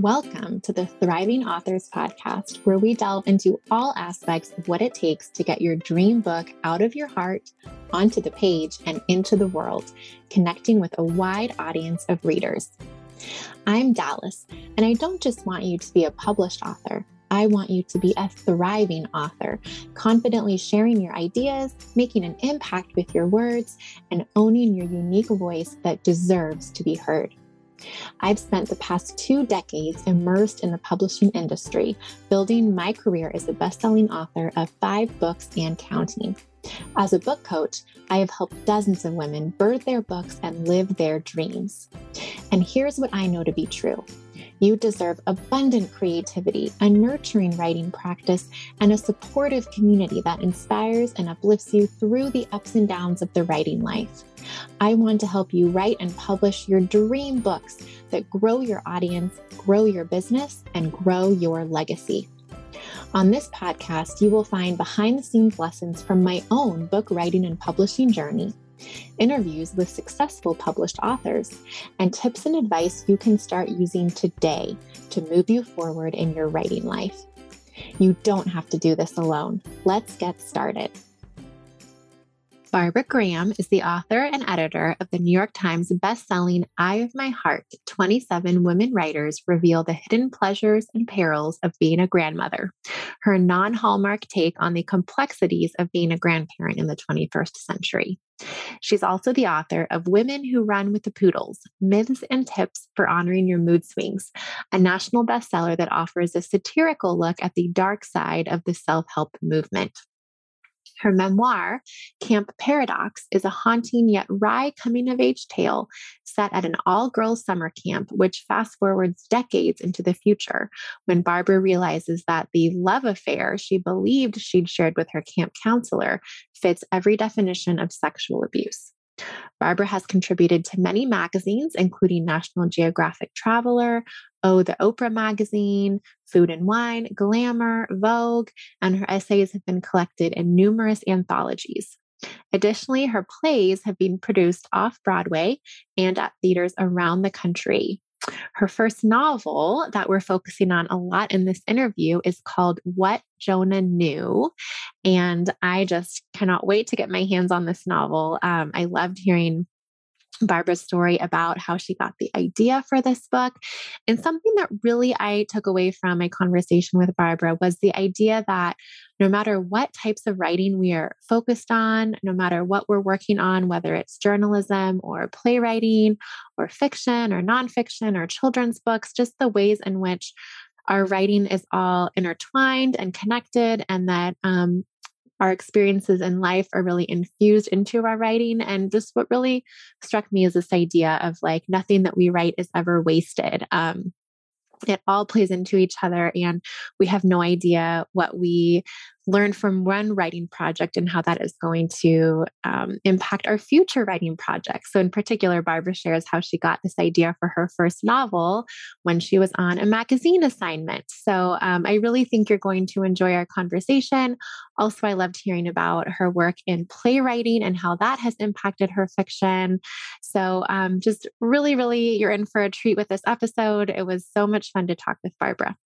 Welcome to the Thriving Authors Podcast, where we delve into all aspects of what it takes to get your dream book out of your heart, onto the page, and into the world, connecting with a wide audience of readers. I'm Dallas, and I don't just want you to be a published author. I want you to be a thriving author, confidently sharing your ideas, making an impact with your words, and owning your unique voice that deserves to be heard. I've spent the past two decades immersed in the publishing industry, building my career as a best selling author of five books and counting. As a book coach, I have helped dozens of women birth their books and live their dreams. And here's what I know to be true you deserve abundant creativity, a nurturing writing practice, and a supportive community that inspires and uplifts you through the ups and downs of the writing life. I want to help you write and publish your dream books that grow your audience, grow your business, and grow your legacy. On this podcast, you will find behind the scenes lessons from my own book writing and publishing journey, interviews with successful published authors, and tips and advice you can start using today to move you forward in your writing life. You don't have to do this alone. Let's get started. Barbara Graham is the author and editor of the New York Times bestselling Eye of My Heart 27 Women Writers Reveal the Hidden Pleasures and Perils of Being a Grandmother, her non hallmark take on the complexities of being a grandparent in the 21st century. She's also the author of Women Who Run with the Poodles Myths and Tips for Honoring Your Mood Swings, a national bestseller that offers a satirical look at the dark side of the self help movement. Her memoir, Camp Paradox, is a haunting yet wry coming of age tale set at an all girls summer camp, which fast forwards decades into the future when Barbara realizes that the love affair she believed she'd shared with her camp counselor fits every definition of sexual abuse. Barbara has contributed to many magazines, including National Geographic Traveler, Oh, the Oprah magazine, Food and Wine, Glamour, Vogue, and her essays have been collected in numerous anthologies. Additionally, her plays have been produced off Broadway and at theaters around the country. Her first novel that we're focusing on a lot in this interview is called What Jonah Knew. And I just cannot wait to get my hands on this novel. Um, I loved hearing Barbara's story about how she got the idea for this book. And something that really I took away from my conversation with Barbara was the idea that no matter what types of writing we are focused on, no matter what we're working on, whether it's journalism or playwriting or fiction or nonfiction or children's books, just the ways in which our writing is all intertwined and connected, and that um, our experiences in life are really infused into our writing. And just what really struck me is this idea of like nothing that we write is ever wasted. Um, it all plays into each other and we have no idea what we learn from one writing project and how that is going to um, impact our future writing projects. So, in particular, Barbara shares how she got this idea for her first novel when she was on a magazine assignment. So, um, I really think you're going to enjoy our conversation. Also, I loved hearing about her work in playwriting and how that has impacted her fiction. So, um, just really, really, you're in for a treat with this episode. It was so much fun to talk with Barbara.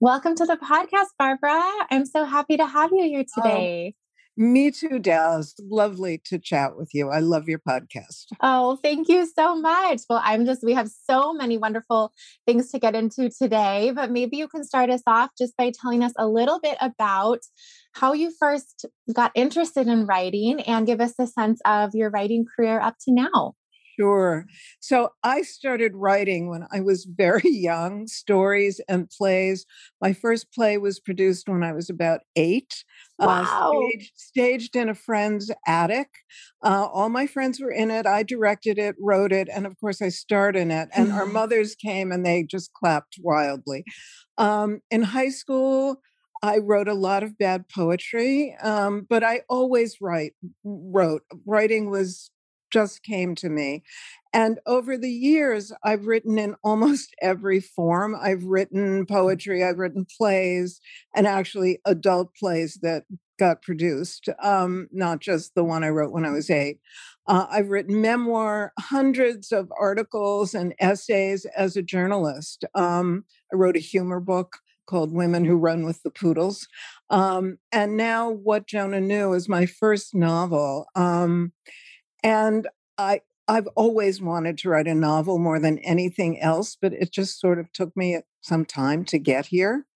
Welcome to the podcast, Barbara. I'm so happy to have you here oh, today. Oh, me too, Dallas. Lovely to chat with you. I love your podcast. Oh, thank you so much. Well, I'm just, we have so many wonderful things to get into today, but maybe you can start us off just by telling us a little bit about how you first got interested in writing and give us a sense of your writing career up to now. Sure. So I started writing when I was very young, stories and plays. My first play was produced when I was about eight. Uh, wow. Uh, staged, staged, in a friend's attic. Uh, all my friends were in it. I directed it, wrote it, and of course I starred in it. And our mothers came and they just clapped wildly. Um, in high school, I wrote a lot of bad poetry, um, but I always write wrote. Writing was just came to me. And over the years, I've written in almost every form. I've written poetry, I've written plays, and actually adult plays that got produced, um, not just the one I wrote when I was eight. Uh, I've written memoir, hundreds of articles and essays as a journalist. Um, I wrote a humor book called Women Who Run with the Poodles. Um, and now What Jonah Knew is my first novel. Um, and I, I've always wanted to write a novel more than anything else, but it just sort of took me some time to get here.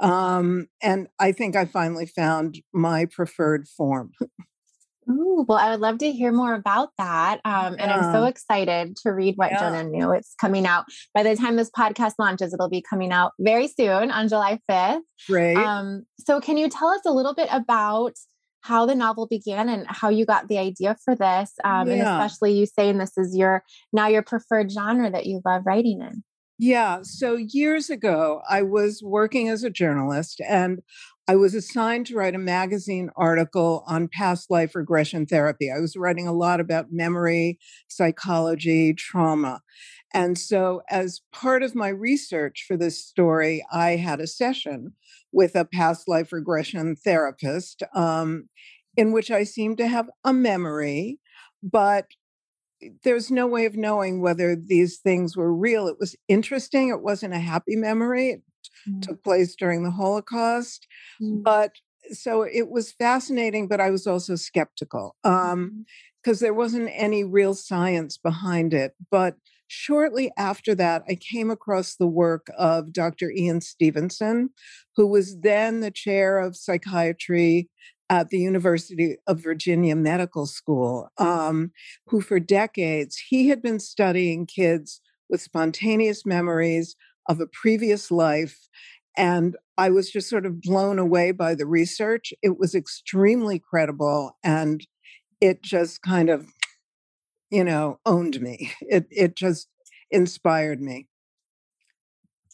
Um, and I think I finally found my preferred form. Ooh, well, I would love to hear more about that. Um, and I'm so excited to read what yeah. Jonah knew. It's coming out by the time this podcast launches, it'll be coming out very soon on July 5th. Great. Um, so, can you tell us a little bit about how the novel began and how you got the idea for this? Um, yeah. And especially you saying this is your now your preferred genre that you love writing in. Yeah. So years ago, I was working as a journalist and I was assigned to write a magazine article on past life regression therapy. I was writing a lot about memory, psychology, trauma. And so, as part of my research for this story, I had a session with a past life regression therapist um, in which I seemed to have a memory, but there's no way of knowing whether these things were real. It was interesting. It wasn't a happy memory. It mm. took place during the Holocaust. Mm. But so it was fascinating, but I was also skeptical because um, mm-hmm. there wasn't any real science behind it. But shortly after that, I came across the work of Dr. Ian Stevenson, who was then the chair of psychiatry at the University of Virginia Medical School, um, who for decades he had been studying kids with spontaneous memories of a previous life. And I was just sort of blown away by the research. It was extremely credible and it just kind of, you know, owned me. It, it just inspired me.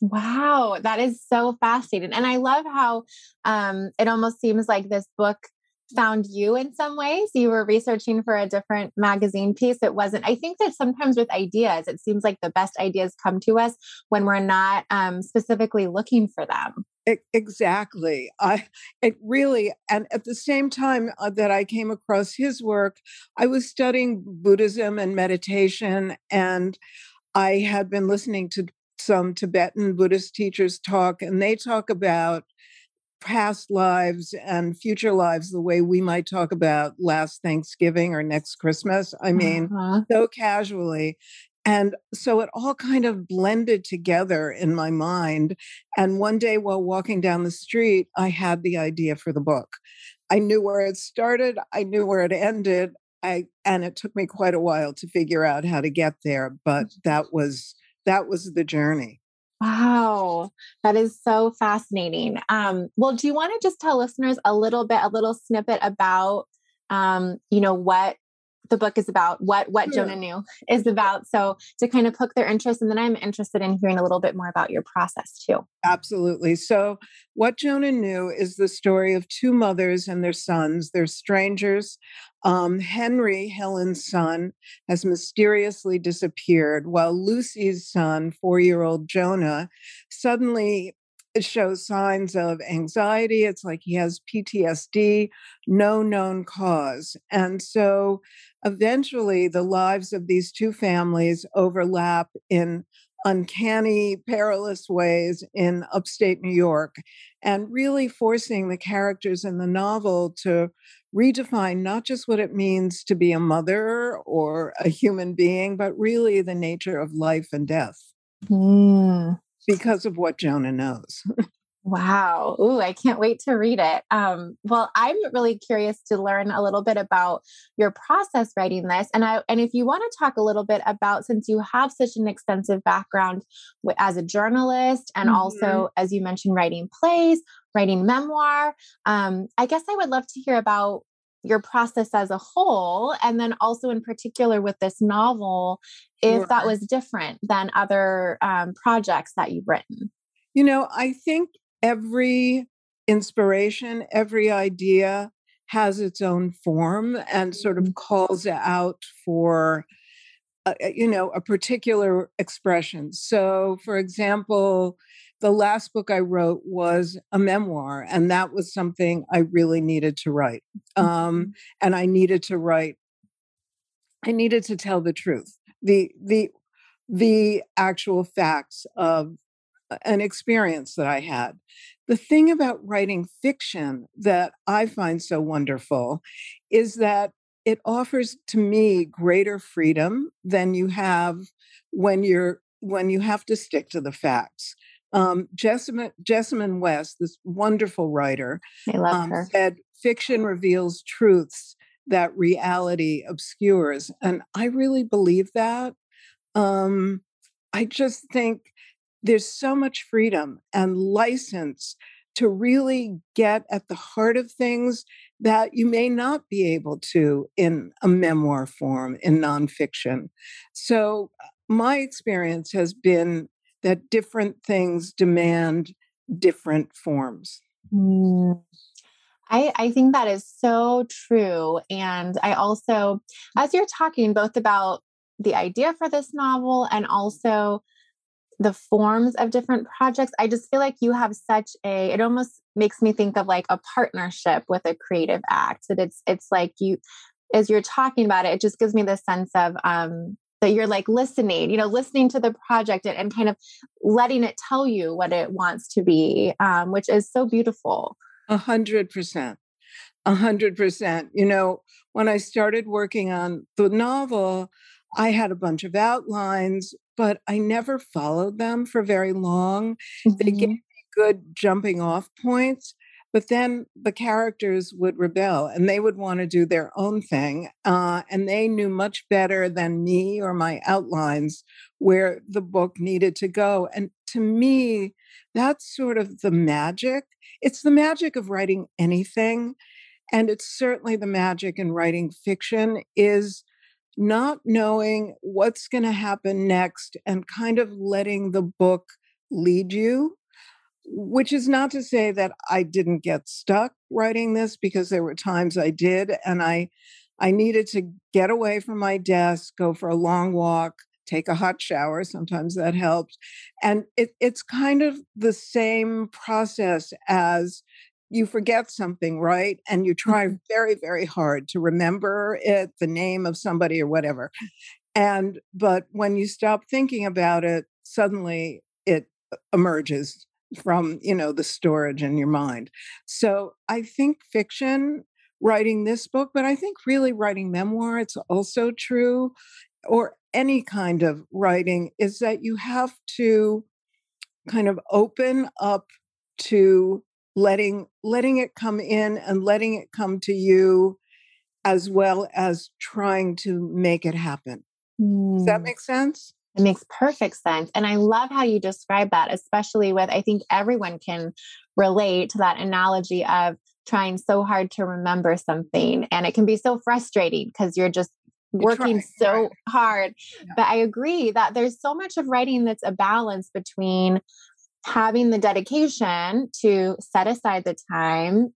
Wow, that is so fascinating. And I love how um, it almost seems like this book found you in some ways. You were researching for a different magazine piece. It wasn't, I think that sometimes with ideas, it seems like the best ideas come to us when we're not um, specifically looking for them. Exactly. I it really and at the same time uh, that I came across his work, I was studying Buddhism and meditation and I had been listening to some Tibetan Buddhist teachers talk, and they talk about past lives and future lives the way we might talk about last Thanksgiving or next Christmas. I mean, uh-huh. so casually. And so it all kind of blended together in my mind. And one day while walking down the street, I had the idea for the book. I knew where it started, I knew where it ended. I and it took me quite a while to figure out how to get there, but that was that was the journey. Wow, that is so fascinating. Um, well, do you want to just tell listeners a little bit, a little snippet about, um, you know, what the book is about, what what yeah. Jonah knew is about, so to kind of hook their interest, and then I'm interested in hearing a little bit more about your process too. Absolutely. So, what Jonah knew is the story of two mothers and their sons. They're strangers. Um, Henry, Helen's son, has mysteriously disappeared, while Lucy's son, four year old Jonah, suddenly shows signs of anxiety. It's like he has PTSD, no known cause. And so eventually the lives of these two families overlap in uncanny, perilous ways in upstate New York, and really forcing the characters in the novel to redefine not just what it means to be a mother or a human being, but really the nature of life and death. Mm. Because of what Jonah knows. Wow. Ooh, I can't wait to read it. Um, well, I'm really curious to learn a little bit about your process writing this. And I and if you want to talk a little bit about since you have such an extensive background as a journalist and mm-hmm. also, as you mentioned, writing plays, writing memoir, um, I guess I would love to hear about your process as a whole and then also in particular with this novel if that was different than other um, projects that you've written you know i think every inspiration, every idea has its own form and sort of mm-hmm. calls out for uh, you know a particular expression so for example the last book I wrote was a memoir, and that was something I really needed to write. Um, mm-hmm. and I needed to write. I needed to tell the truth, the the the actual facts of an experience that I had. The thing about writing fiction that I find so wonderful is that it offers to me greater freedom than you have when you're when you have to stick to the facts. Um, Jessamyn, Jessamyn West, this wonderful writer, I love um, her. said, "Fiction reveals truths that reality obscures," and I really believe that. Um, I just think there's so much freedom and license to really get at the heart of things that you may not be able to in a memoir form in nonfiction. So, uh, my experience has been that different things demand different forms. Mm. I, I think that is so true. And I also, as you're talking both about the idea for this novel and also the forms of different projects, I just feel like you have such a, it almost makes me think of like a partnership with a creative act. That it's, it's like you, as you're talking about it, it just gives me the sense of um, that you're like listening, you know, listening to the project and, and kind of letting it tell you what it wants to be, um, which is so beautiful. A hundred percent. A hundred percent. You know, when I started working on the novel, I had a bunch of outlines, but I never followed them for very long. Mm-hmm. They gave me good jumping off points, but then the characters would rebel and they would want to do their own thing. Uh, and they knew much better than me or my outlines where the book needed to go. And to me, that's sort of the magic. It's the magic of writing anything. And it's certainly the magic in writing fiction is not knowing what's going to happen next and kind of letting the book lead you which is not to say that I didn't get stuck writing this because there were times I did and I I needed to get away from my desk, go for a long walk, take a hot shower, sometimes that helped. And it, it's kind of the same process as you forget something, right? And you try mm-hmm. very, very hard to remember it, the name of somebody or whatever. And, but when you stop thinking about it, suddenly it emerges from you know the storage in your mind so i think fiction writing this book but i think really writing memoir it's also true or any kind of writing is that you have to kind of open up to letting letting it come in and letting it come to you as well as trying to make it happen mm. does that mm. make sense it makes perfect sense. And I love how you describe that, especially with, I think everyone can relate to that analogy of trying so hard to remember something. And it can be so frustrating because you're just working so hard. Yeah. But I agree that there's so much of writing that's a balance between having the dedication to set aside the time,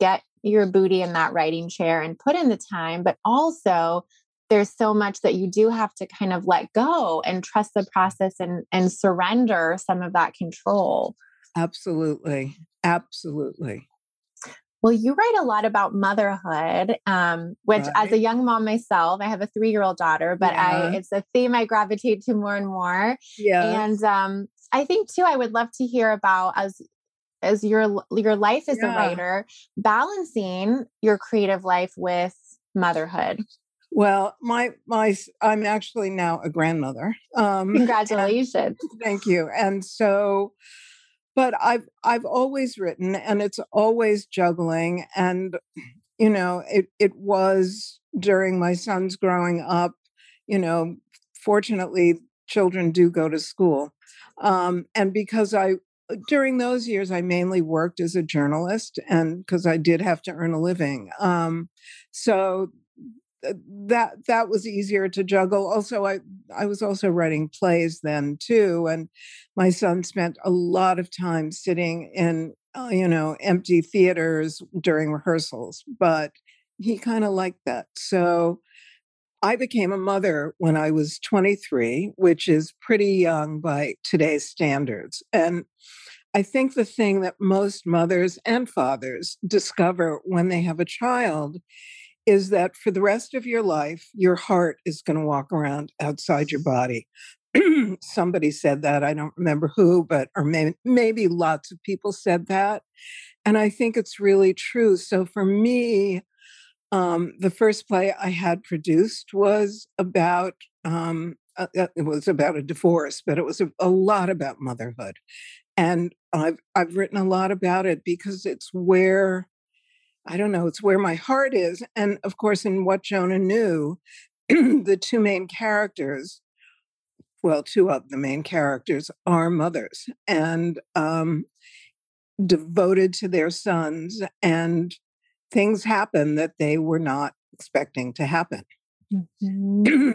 get your booty in that writing chair and put in the time, but also there's so much that you do have to kind of let go and trust the process and and surrender some of that control. Absolutely. Absolutely. Well you write a lot about motherhood um, which right. as a young mom myself i have a three-year-old daughter but yeah. i it's a theme i gravitate to more and more. Yeah. And um, i think too i would love to hear about as as your your life as yeah. a writer balancing your creative life with motherhood well, my my I'm actually now a grandmother. Um, Congratulations! thank you. And so, but I've I've always written, and it's always juggling. And you know, it it was during my son's growing up. You know, fortunately, children do go to school, um, and because I during those years I mainly worked as a journalist, and because I did have to earn a living. Um, so that that was easier to juggle. Also i i was also writing plays then too and my son spent a lot of time sitting in uh, you know empty theaters during rehearsals but he kind of liked that. So i became a mother when i was 23 which is pretty young by today's standards and I think the thing that most mothers and fathers discover when they have a child is that for the rest of your life, your heart is going to walk around outside your body. Somebody said that. I don't remember who, but, or maybe, maybe lots of people said that. And I think it's really true. So for me, um, the first play I had produced was about, um, uh, uh it was about a divorce, but it was a, a lot about motherhood. And I've, I've written a lot about it because it's where I don't know, it's where my heart is. And of course, in What Jonah Knew, the two main characters, well, two of the main characters are mothers and um, devoted to their sons. And things happen that they were not expecting to happen. Mm-hmm.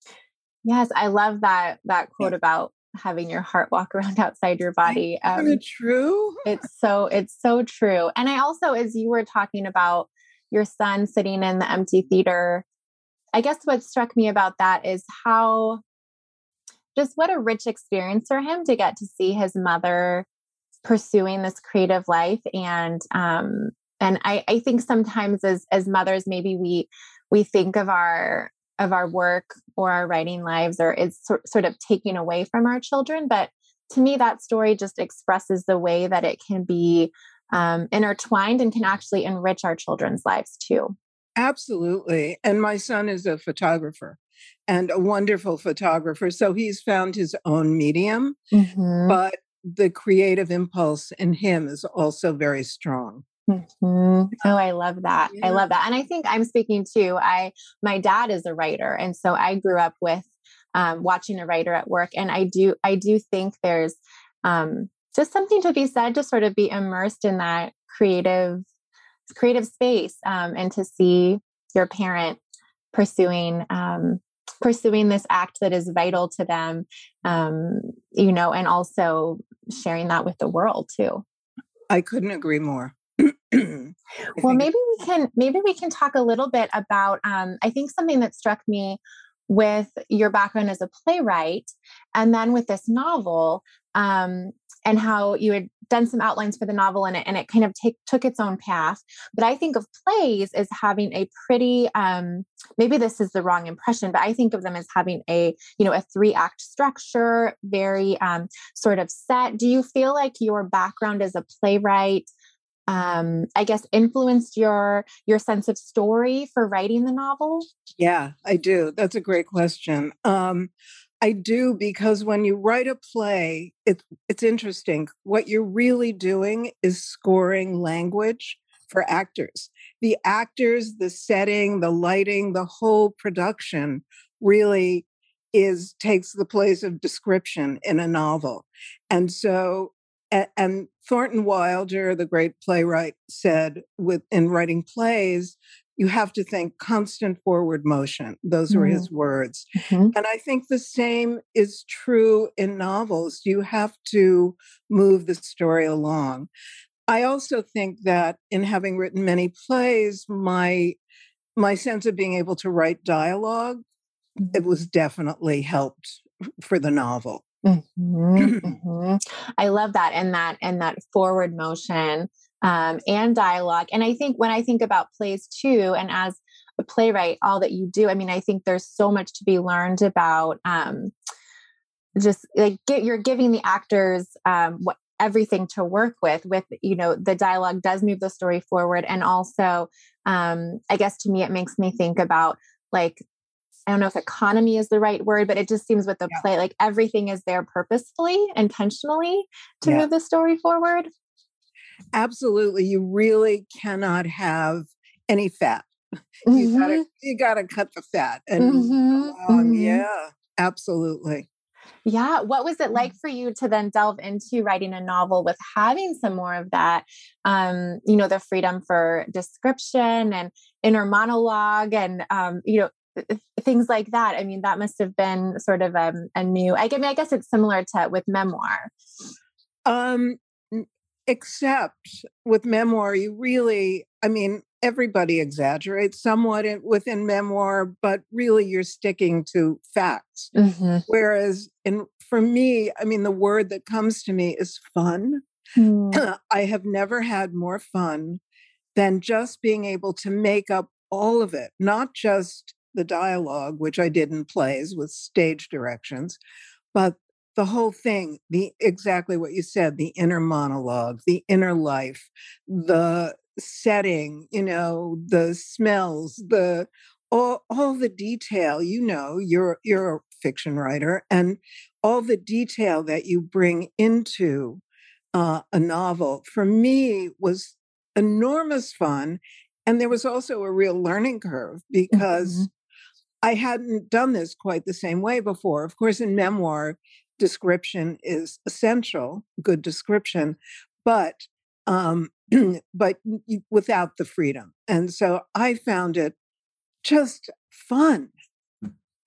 yes, I love that that quote yeah. about having your heart walk around outside your body. Um, it true? It's so it's so true. And I also, as you were talking about your son sitting in the empty theater, I guess what struck me about that is how just what a rich experience for him to get to see his mother pursuing this creative life and um and I, I think sometimes as as mothers maybe we we think of our of our work or our writing lives or is sort, sort of taking away from our children. But to me that story just expresses the way that it can be um, intertwined and can actually enrich our children's lives too. Absolutely. And my son is a photographer and a wonderful photographer so he's found his own medium mm-hmm. but the creative impulse in him is also very strong Mm-hmm. Oh, I love that. Yeah. I love that. And I think I'm speaking too. I my dad is a writer, and so I grew up with um, watching a writer at work, and I do I do think there's um, just something to be said to sort of be immersed in that creative creative space um, and to see your parent pursuing um, pursuing this act that is vital to them um, you know and also sharing that with the world too i couldn't agree more well maybe we can maybe we can talk a little bit about um, i think something that struck me with your background as a playwright and then with this novel um, and how you had done some outlines for the novel and it, and it kind of take, took its own path but i think of plays as having a pretty um, maybe this is the wrong impression but i think of them as having a you know a three act structure very um, sort of set. Do you feel like your background as a playwright um, I guess influenced your your sense of story for writing the novel? Yeah, I do. That's a great question. Um, I do because when you write a play, it's it's interesting. What you're really doing is scoring language for actors. The actors, the setting, the lighting, the whole production really is takes the place of description in a novel. And so and, and Thornton Wilder, the great playwright, said with in writing plays, you have to think constant forward motion. Those were mm. his words. Mm-hmm. And I think the same is true in novels. You have to move the story along. I also think that in having written many plays, my my sense of being able to write dialogue, mm-hmm. it was definitely helped for the novel. Mm-hmm, mm-hmm. I love that and that and that forward motion um, and dialogue. And I think when I think about plays too, and as a playwright, all that you do, I mean, I think there's so much to be learned about um, just like get, you're giving the actors um, what everything to work with with you know the dialogue does move the story forward and also um i guess to me it makes me think about like I don't know if economy is the right word, but it just seems with the yeah. play, like everything is there purposefully, intentionally to yeah. move the story forward. Absolutely. You really cannot have any fat. Mm-hmm. You gotta you gotta cut the fat. And mm-hmm. um, mm-hmm. yeah, absolutely. Yeah. What was it like mm. for you to then delve into writing a novel with having some more of that, um, you know, the freedom for description and inner monologue and, um, you know, things like that. I mean, that must have been sort of um, a new. I mean, I guess it's similar to with memoir. Um, except with memoir, you really, I mean, everybody exaggerates somewhat in, within memoir, but really you're sticking to facts. Mm-hmm. Whereas in for me, I mean, the word that comes to me is fun. Mm. I have never had more fun than just being able to make up all of it, not just the dialogue, which I did in plays with stage directions, but the whole thing, the exactly what you said, the inner monologue, the inner life, the setting, you know, the smells, the all, all the detail, you know, you're you're a fiction writer, and all the detail that you bring into uh, a novel for me was enormous fun. And there was also a real learning curve because mm-hmm. I hadn't done this quite the same way before. Of course, in memoir, description is essential, good description, but um, but without the freedom. And so I found it just fun.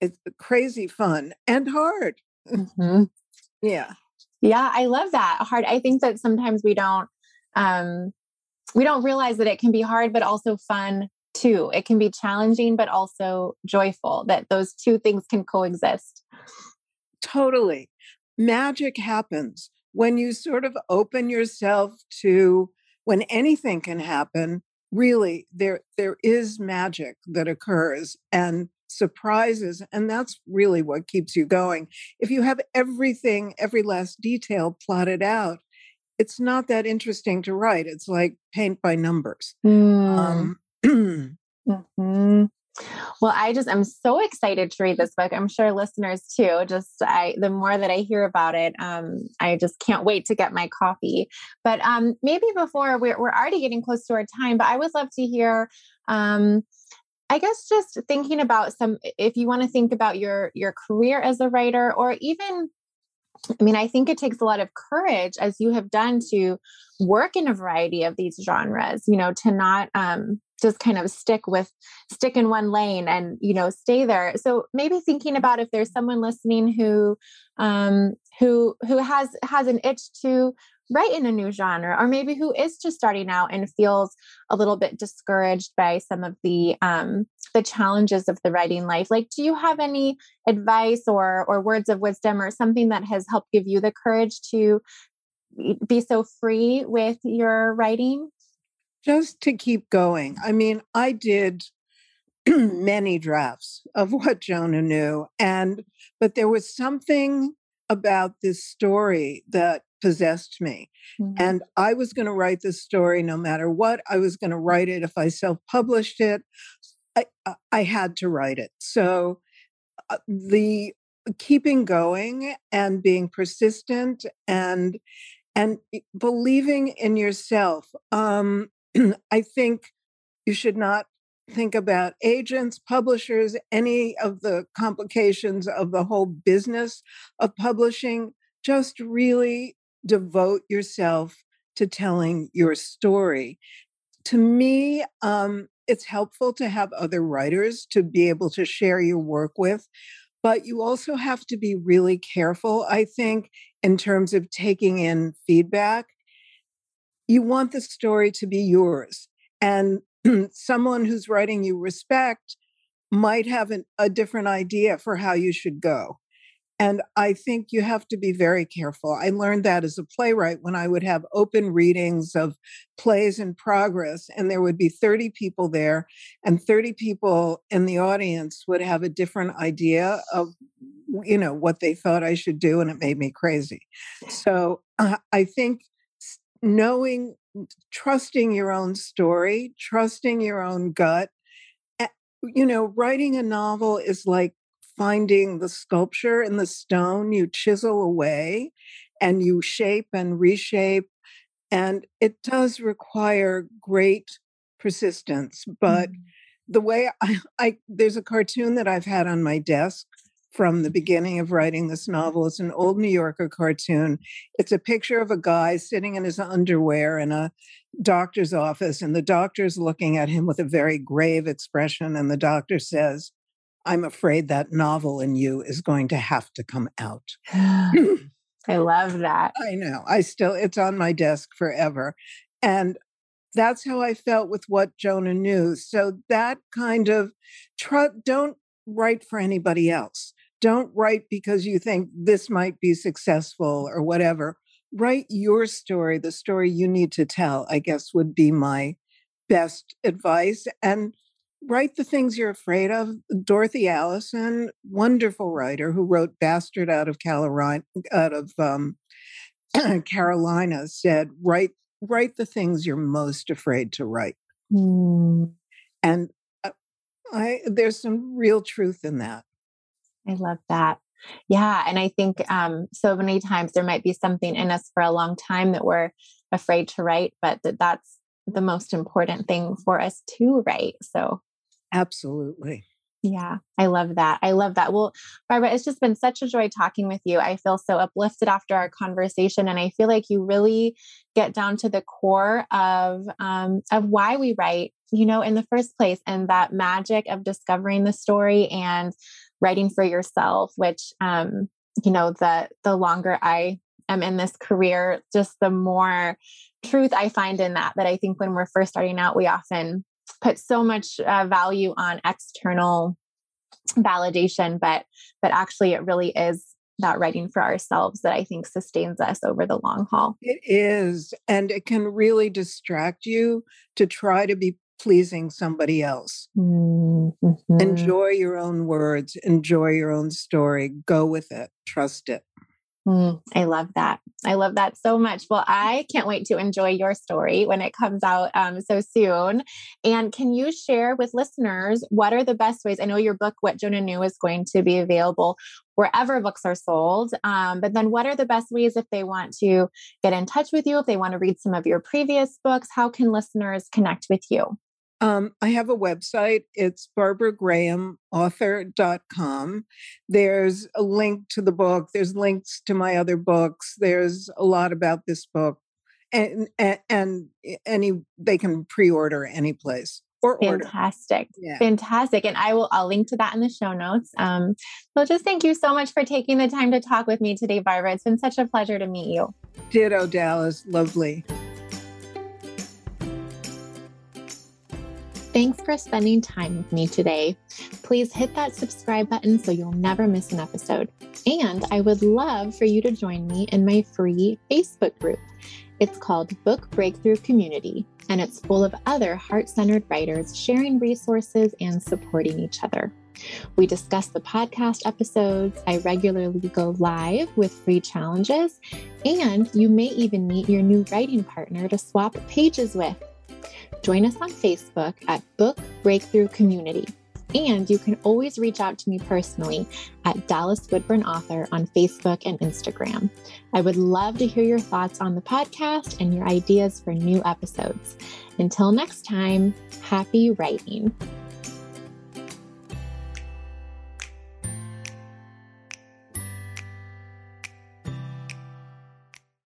It's crazy fun and hard. Mm-hmm. yeah. Yeah, I love that. Hard. I think that sometimes we don't um we don't realize that it can be hard but also fun too. It can be challenging but also joyful that those two things can coexist. Totally. Magic happens when you sort of open yourself to when anything can happen. Really, there there is magic that occurs and surprises and that's really what keeps you going if you have everything every last detail plotted out it's not that interesting to write. It's like paint by numbers. Mm. Um, mm-hmm. Well, I just I'm so excited to read this book. I'm sure listeners too. Just I the more that I hear about it, um, I just can't wait to get my coffee. But um, maybe before we're we're already getting close to our time, but I would love to hear um, I guess just thinking about some if you want to think about your your career as a writer or even I mean, I think it takes a lot of courage, as you have done, to work in a variety of these genres. You know, to not um, just kind of stick with stick in one lane and you know stay there. So maybe thinking about if there's someone listening who um, who who has has an itch to write in a new genre or maybe who is just starting out and feels a little bit discouraged by some of the um, the challenges of the writing life like do you have any advice or or words of wisdom or something that has helped give you the courage to be so free with your writing just to keep going i mean i did many drafts of what jonah knew and but there was something about this story that possessed me. Mm-hmm. And I was going to write this story no matter what. I was going to write it if I self published it. I, I had to write it. So uh, the keeping going and being persistent and and believing in yourself um, i think you should not think about agents publishers any of the complications of the whole business of publishing just really devote yourself to telling your story. To me, um, it's helpful to have other writers to be able to share your work with, but you also have to be really careful, I think, in terms of taking in feedback. You want the story to be yours. And someone who's writing you respect might have an, a different idea for how you should go. And I think you have to be very careful. I learned that as a playwright when I would have open readings of plays in progress, and there would be 30 people there, and 30 people in the audience would have a different idea of you know what they thought I should do, and it made me crazy. So uh, I think knowing, trusting your own story, trusting your own gut. Eh, you know, writing a novel is like finding the sculpture in the stone, you chisel away and you shape and reshape. And it does require great persistence. But mm-hmm. the way I, I, there's a cartoon that I've had on my desk from the beginning of writing this novel. It's an old New Yorker cartoon. It's a picture of a guy sitting in his underwear in a doctor's office, and the doctor's looking at him with a very grave expression. And the doctor says, I'm afraid that novel in you is going to have to come out. I love that. I know. I still, it's on my desk forever. And that's how I felt with what Jonah knew. So that kind of tr- don't write for anybody else. Don't write because you think this might be successful or whatever. Write your story, the story you need to tell, I guess would be my best advice. And write the things you're afraid of. Dorothy Allison, wonderful writer who wrote Bastard out of Carolina, out of um, Carolina, said, write write the things you're most afraid to write. Mm. And uh, I there's some real truth in that. I love that. Yeah, and I think um, so many times there might be something in us for a long time that we're afraid to write, but that that's the most important thing for us to write. So, absolutely. Yeah, I love that. I love that. Well, Barbara, it's just been such a joy talking with you. I feel so uplifted after our conversation, and I feel like you really get down to the core of um, of why we write, you know, in the first place, and that magic of discovering the story and writing for yourself. Which, um, you know, the the longer I am in this career, just the more truth I find in that. That I think when we're first starting out, we often put so much uh, value on external validation but but actually it really is that writing for ourselves that i think sustains us over the long haul it is and it can really distract you to try to be pleasing somebody else mm-hmm. enjoy your own words enjoy your own story go with it trust it Mm, I love that. I love that so much. Well, I can't wait to enjoy your story when it comes out um, so soon. And can you share with listeners what are the best ways? I know your book, What Jonah Knew, is going to be available wherever books are sold. Um, but then, what are the best ways if they want to get in touch with you, if they want to read some of your previous books? How can listeners connect with you? Um, I have a website. It's barbaragrahamauthor.com. There's a link to the book. There's links to my other books. There's a lot about this book. And, and, and any they can pre-order any place or fantastic yeah. fantastic and i will i'll link to that in the show notes um so just thank you so much for taking the time to talk with me today barbara it's been such a pleasure to meet you ditto dallas lovely Thanks for spending time with me today. Please hit that subscribe button so you'll never miss an episode. And I would love for you to join me in my free Facebook group. It's called Book Breakthrough Community, and it's full of other heart centered writers sharing resources and supporting each other. We discuss the podcast episodes. I regularly go live with free challenges, and you may even meet your new writing partner to swap pages with. Join us on Facebook at Book Breakthrough Community. And you can always reach out to me personally at Dallas Woodburn Author on Facebook and Instagram. I would love to hear your thoughts on the podcast and your ideas for new episodes. Until next time, happy writing.